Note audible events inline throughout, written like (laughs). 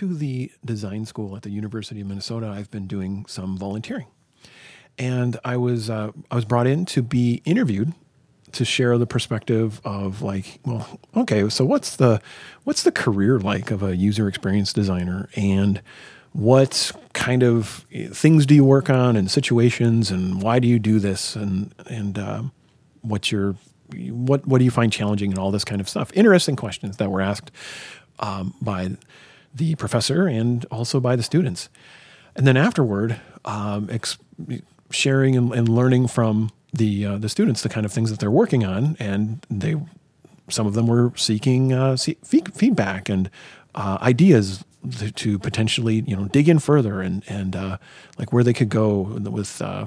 to the design school at the University of Minnesota, I've been doing some volunteering, and I was uh, I was brought in to be interviewed to share the perspective of like, well, okay, so what's the what's the career like of a user experience designer, and what kind of things do you work on and situations, and why do you do this, and and um, what's your what what do you find challenging and all this kind of stuff? Interesting questions that were asked um, by the professor and also by the students. And then afterward, um, ex- sharing and, and, learning from the uh, the students the kind of things that they're working on, and they some of them were seeking uh, see, feedback and uh, ideas to, potentially you know dig in further and and uh, like where they could go with uh,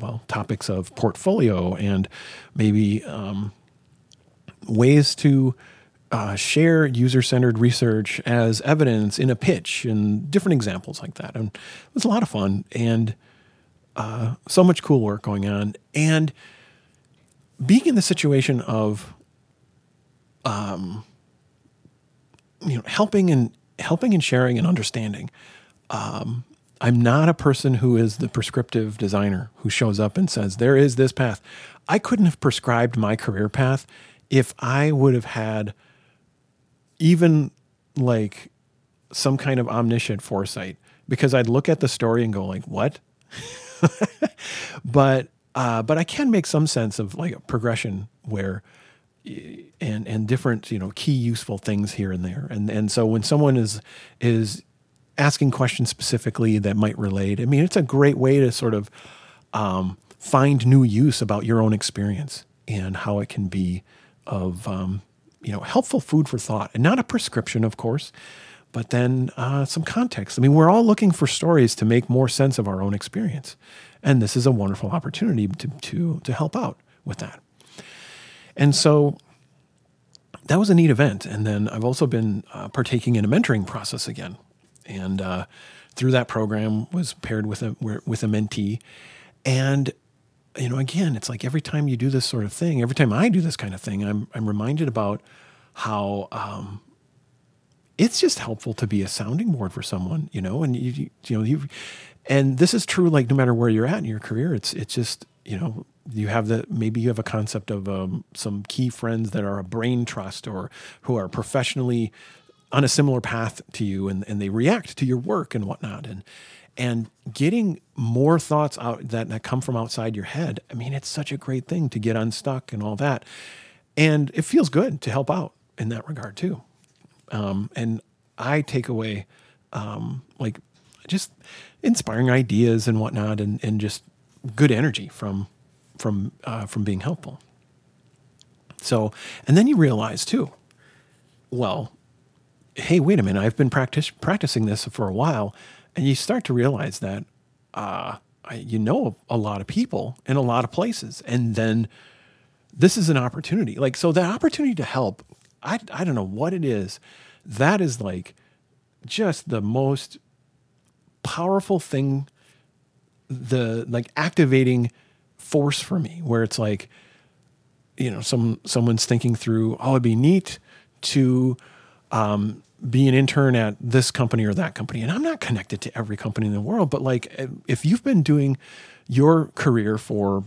well topics of portfolio and maybe um, ways to uh, share user centered research as evidence in a pitch and different examples like that. And it was a lot of fun and uh, so much cool work going on. And being in the situation of, um, you know, helping and helping and sharing and understanding. Um, I'm not a person who is the prescriptive designer who shows up and says, there is this path. I couldn't have prescribed my career path if I would have had even like some kind of omniscient foresight because I'd look at the story and go like, what? (laughs) but uh, but I can make some sense of like a progression where and and different you know key useful things here and there and and so when someone is is asking questions specifically that might relate I mean it's a great way to sort of um, find new use about your own experience and how it can be of um, you know, helpful food for thought, and not a prescription, of course, but then uh, some context. I mean, we're all looking for stories to make more sense of our own experience, and this is a wonderful opportunity to to to help out with that. And so that was a neat event. And then I've also been uh, partaking in a mentoring process again, and uh, through that program was paired with a with a mentee, and you know, again, it's like every time you do this sort of thing, every time I do this kind of thing, I'm I'm reminded about how um, it's just helpful to be a sounding board for someone, you know, and you you know you, and this is true like no matter where you're at in your career. It's it's just you know you have the maybe you have a concept of um, some key friends that are a brain trust or who are professionally on a similar path to you and, and they react to your work and whatnot and and getting more thoughts out that, that come from outside your head. I mean, it's such a great thing to get unstuck and all that. And it feels good to help out in that regard too. Um, and I take away um, like just inspiring ideas and whatnot, and, and just good energy from from uh, from being helpful. So, and then you realize too, well, hey, wait a minute, I've been practice, practicing this for a while and you start to realize that uh, you know a lot of people in a lot of places, and then this is an opportunity. Like so, that opportunity to help. I I don't know what it is. That is like just the most powerful thing. The like activating force for me, where it's like, you know, some someone's thinking through. Oh, it'd be neat to um, be an intern at this company or that company. And I'm not connected to every company in the world, but like if you've been doing your career for,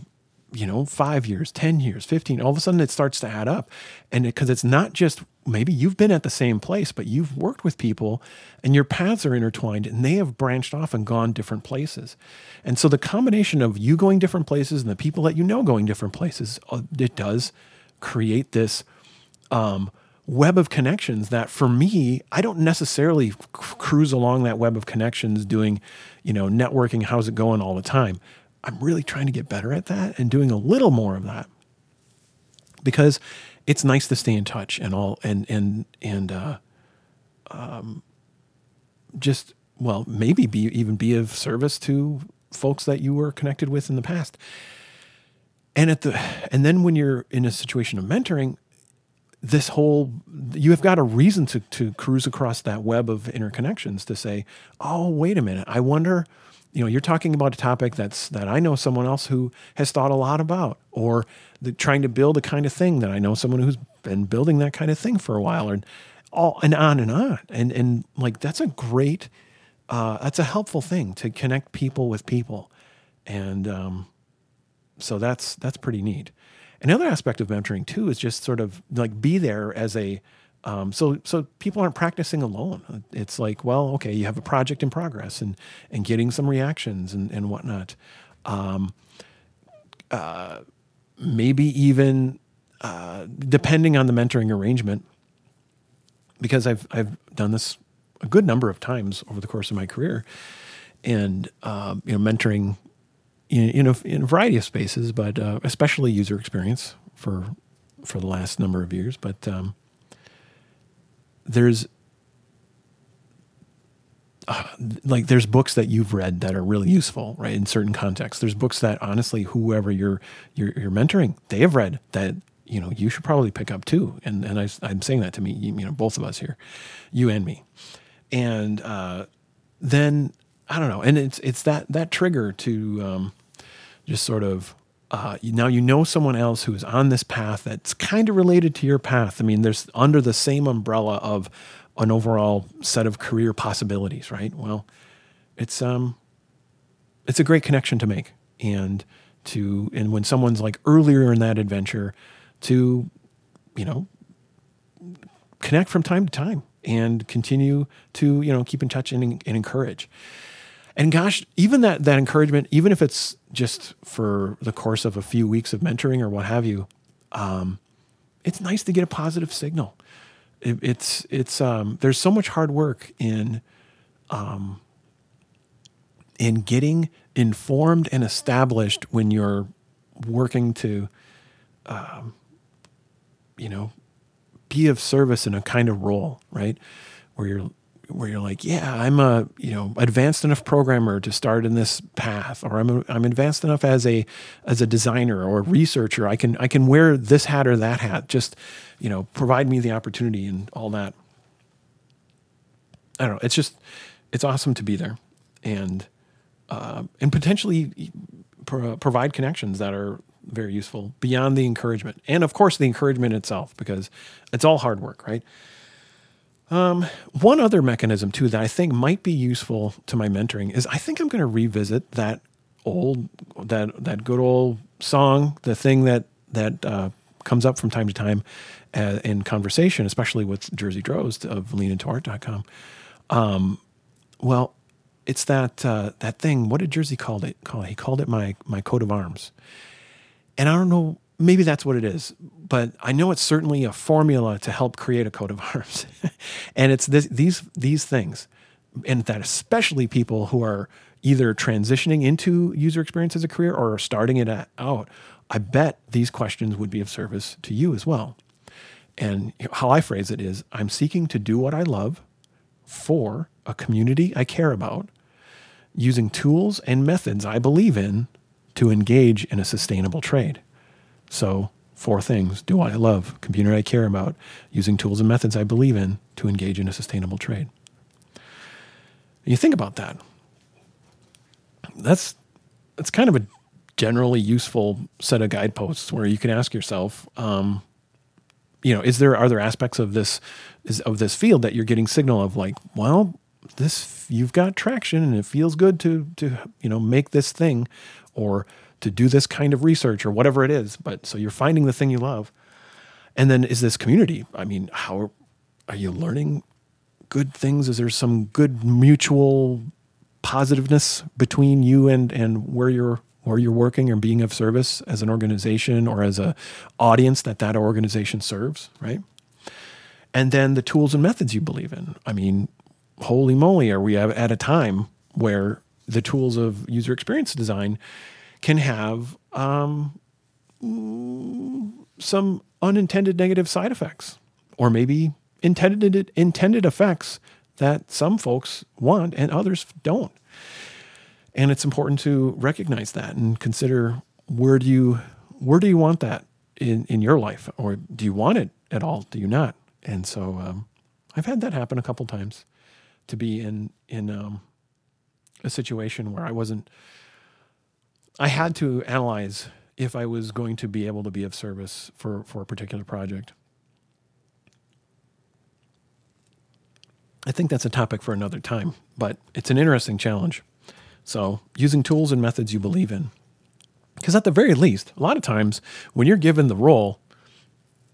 you know, five years, 10 years, 15, all of a sudden it starts to add up. And because it, it's not just maybe you've been at the same place, but you've worked with people and your paths are intertwined and they have branched off and gone different places. And so the combination of you going different places and the people that you know going different places, uh, it does create this um, web of connections that for me i don't necessarily cruise along that web of connections doing you know networking how's it going all the time. I'm really trying to get better at that and doing a little more of that because it's nice to stay in touch and all and and and uh, um, just well maybe be even be of service to folks that you were connected with in the past. And at the and then when you're in a situation of mentoring this whole you have got a reason to to cruise across that web of interconnections to say, oh, wait a minute, I wonder. You know, you're talking about a topic that's that I know someone else who has thought a lot about, or the, trying to build a kind of thing that I know someone who's been building that kind of thing for a while, and all and on and on. And and like that's a great, uh, that's a helpful thing to connect people with people, and um, so that's that's pretty neat. Another aspect of mentoring too is just sort of like be there as a um, so so people aren't practicing alone. It's like, well, okay, you have a project in progress and and getting some reactions and and whatnot. Um, uh, maybe even uh, depending on the mentoring arrangement, because I've I've done this a good number of times over the course of my career, and um, you know, mentoring in in a, in a variety of spaces, but uh, especially user experience for for the last number of years. But um, there's uh, like there's books that you've read that are really useful, right? In certain contexts, there's books that honestly, whoever you're you're, you're mentoring, they have read that you know you should probably pick up too. And and I, am saying that to me, you know, both of us here, you and me, and uh, then I don't know, and it's it's that that trigger to um, just sort of uh, now you know someone else who is on this path that's kind of related to your path. I mean, there's under the same umbrella of an overall set of career possibilities, right? Well, it's um, it's a great connection to make, and to and when someone's like earlier in that adventure, to you know connect from time to time and continue to you know keep in touch and, and encourage. And gosh, even that that encouragement, even if it's just for the course of a few weeks of mentoring or what have you, um, it's nice to get a positive signal. It, it's it's um, there's so much hard work in um, in getting informed and established when you're working to um, you know be of service in a kind of role right? Where you're where you're like, yeah, I'm a you know advanced enough programmer to start in this path, or I'm a, I'm advanced enough as a as a designer or a researcher. I can I can wear this hat or that hat. Just you know, provide me the opportunity and all that. I don't know. It's just it's awesome to be there, and uh, and potentially pro- provide connections that are very useful beyond the encouragement, and of course the encouragement itself, because it's all hard work, right? Um, one other mechanism too that I think might be useful to my mentoring is I think I'm going to revisit that old that that good old song, the thing that that uh, comes up from time to time uh, in conversation, especially with Jerzy Drozd of leanintoart.com. Um, well, it's that uh, that thing. What did Jerzy called it? Call it? He called it my my coat of arms. And I don't know maybe that's what it is, but I know it's certainly a formula to help create a coat of (laughs) arms. and it's this, these these things, and that especially people who are either transitioning into user experience as a career or are starting it out. I bet these questions would be of service to you as well. And how I phrase it is I'm seeking to do what I love for a community I care about, using tools and methods I believe in to engage in a sustainable trade. So, four things do I love, computer I care about, using tools and methods I believe in to engage in a sustainable trade. You think about that. That's that's kind of a generally useful set of guideposts where you can ask yourself, um, you know, is there are there aspects of this is of this field that you're getting signal of like, well, this you've got traction and it feels good to to you know make this thing, or to do this kind of research or whatever it is. But so you're finding the thing you love. And then is this community? I mean, how are you learning good things? Is there some good mutual positiveness between you and and where you're where you're working or being of service as an organization or as a audience that that organization serves, right? And then the tools and methods you believe in. I mean, holy moly, are we at a time where the tools of user experience design can have um, some unintended negative side effects, or maybe intended intended effects that some folks want and others don't. And it's important to recognize that and consider where do you where do you want that in, in your life, or do you want it at all? Do you not? And so um, I've had that happen a couple times to be in in um, a situation where I wasn't I had to analyze if I was going to be able to be of service for, for a particular project. I think that's a topic for another time, but it's an interesting challenge. So, using tools and methods you believe in. Because at the very least, a lot of times when you're given the role,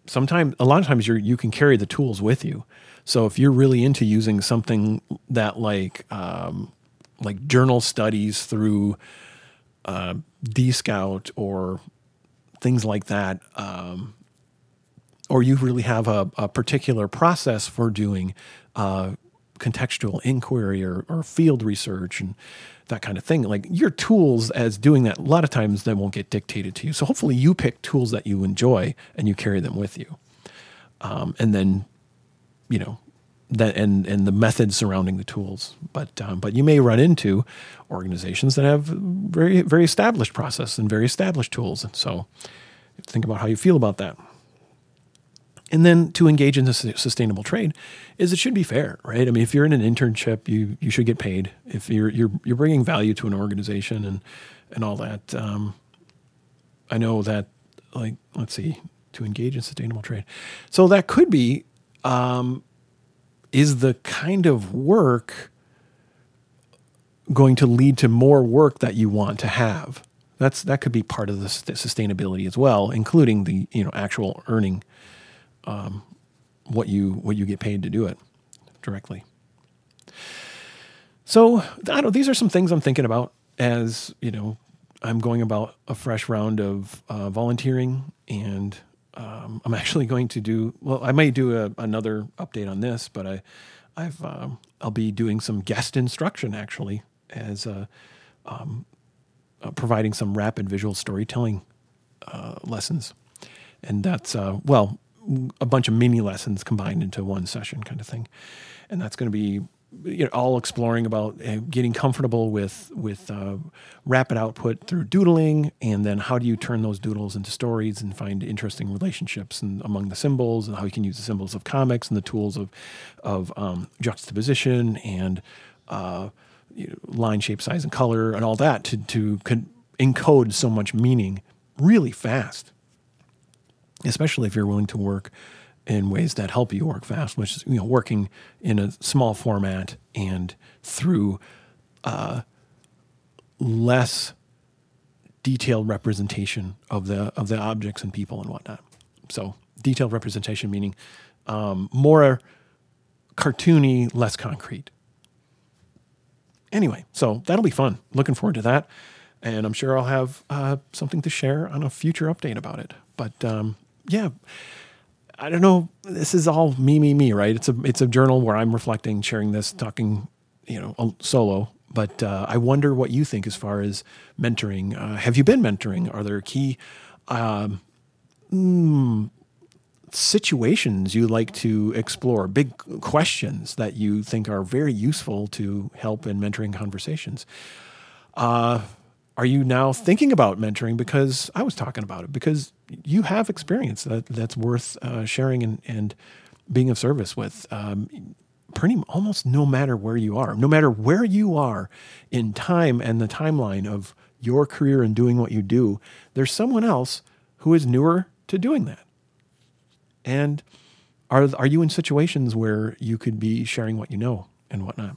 sometimes a lot of times you you can carry the tools with you. So if you're really into using something that like um, like journal studies through uh, DScout or things like that, um, or you really have a, a, particular process for doing uh, contextual inquiry or, or, field research and that kind of thing. Like your tools as doing that, a lot of times they won't get dictated to you. So hopefully you pick tools that you enjoy and you carry them with you. Um, and then, you know, that and and the methods surrounding the tools. But um, but you may run into organizations that have very very established process and very established tools. And so think about how you feel about that. And then to engage in the sustainable trade is it should be fair, right? I mean, if you're in an internship, you you should get paid. If you're you're you're bringing value to an organization and and all that. Um, I know that like let's see to engage in sustainable trade. So that could be um, is the kind of work going to lead to more work that you want to have? That's that could be part of the sustainability as well, including the you know actual earning um, what you what you get paid to do it directly. So I don't. These are some things I'm thinking about as you know I'm going about a fresh round of uh, volunteering and um, I'm actually going to do well. I may do a, another update on this, but I, I've um, I'll be doing some guest instruction actually as a, um, uh, providing some rapid visual storytelling uh, lessons, and that's uh, well a bunch of mini lessons combined into one session kind of thing, and that's going to be you know, all exploring about uh, getting comfortable with with uh, rapid output through doodling, and then how do you turn those doodles into stories and find interesting relationships and among the symbols, and how you can use the symbols of comics and the tools of of um, juxtaposition and uh, you know, line, shape, size, and color, and all that to to con- encode so much meaning really fast, especially if you're willing to work in ways that help you work fast, which is you know working in a small format and through uh, less detailed representation of the of the objects and people and whatnot. So detailed representation meaning um, more cartoony, less concrete. Anyway, so that'll be fun. Looking forward to that, and I'm sure I'll have uh, something to share on a future update about it. But um, yeah I don't know. This is all me, me, me, right? It's a it's a journal where I'm reflecting, sharing this, talking, you know, solo. But uh, I wonder what you think as far as mentoring. Uh, have you been mentoring? Are there key um, mm, situations you like to explore? Big questions that you think are very useful to help in mentoring conversations. Uh, are you now thinking about mentoring because I was talking about it because you have experience that that's worth uh, sharing and, and being of service with. Um, pretty almost no matter where you are, no matter where you are in time and the timeline of your career and doing what you do, there's someone else who is newer to doing that. And are are you in situations where you could be sharing what you know and whatnot?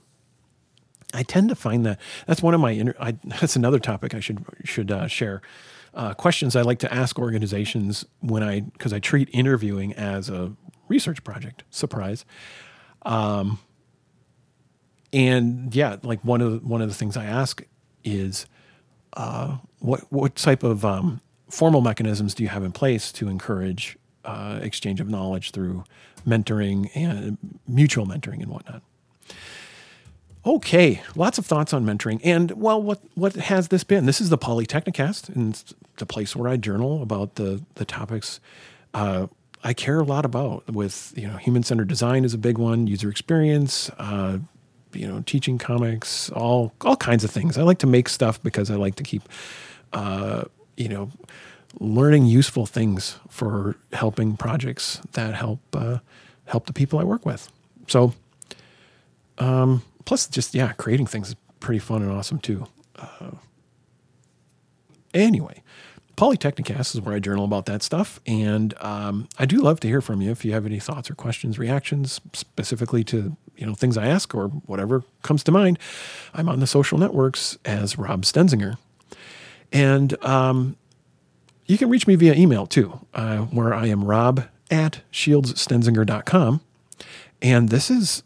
I tend to find that that's one of my inter- I, (laughs) that's another topic I should should uh, share. Uh, questions I like to ask organizations when I because I treat interviewing as a research project. Surprise. Um, and yeah, like one of the, one of the things I ask is uh, what what type of um, formal mechanisms do you have in place to encourage uh, exchange of knowledge through mentoring and mutual mentoring and whatnot. Okay, lots of thoughts on mentoring. And well, what what has this been? This is the Polytechnicast, and it's the place where I journal about the the topics uh, I care a lot about. With you know, human centered design is a big one, user experience, uh, you know, teaching comics, all all kinds of things. I like to make stuff because I like to keep, uh, you know, learning useful things for helping projects that help uh, help the people I work with. So. Um, plus, just yeah, creating things is pretty fun and awesome too. Uh, anyway, Polytechnicast is where I journal about that stuff. And um, I do love to hear from you if you have any thoughts or questions, reactions, specifically to you know things I ask or whatever comes to mind. I'm on the social networks as Rob Stenzinger. And um, you can reach me via email too, uh, where I am rob at shieldsstenzinger.com. And this is,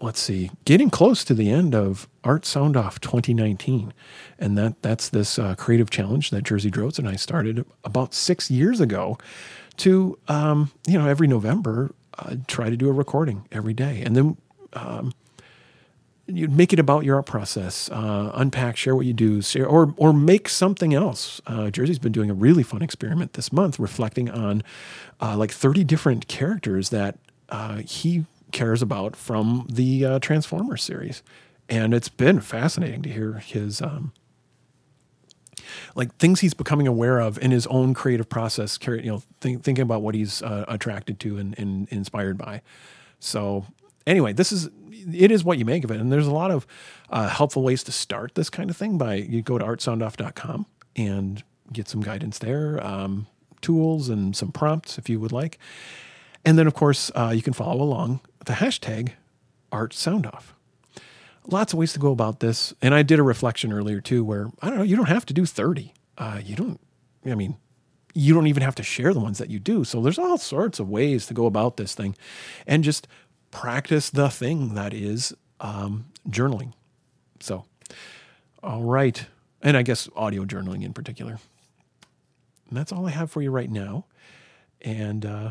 let's see, getting close to the end of Art Sound Off 2019. And that that's this uh, creative challenge that Jerzy Drozd and I started about six years ago to, um, you know, every November, uh, try to do a recording every day. And then um, you make it about your art process, uh, unpack, share what you do, share, or or make something else. Uh, Jerzy's been doing a really fun experiment this month, reflecting on uh, like 30 different characters that uh, he cares about from the uh, Transformers series, and it's been fascinating to hear his. Um, like things he's becoming aware of in his own creative process, you know, think, thinking about what he's uh, attracted to and, and inspired by. So anyway, this is it is what you make of it. And there's a lot of uh, helpful ways to start this kind of thing by you go to artsoundoff.com and get some guidance there, um, tools and some prompts if you would like. And then, of course, uh, you can follow along the hashtag artsoundoff. Lots of ways to go about this. And I did a reflection earlier too, where I don't know, you don't have to do 30. Uh, you don't, I mean, you don't even have to share the ones that you do. So there's all sorts of ways to go about this thing and just practice the thing that is um, journaling. So, all right. And I guess audio journaling in particular. And that's all I have for you right now. And uh,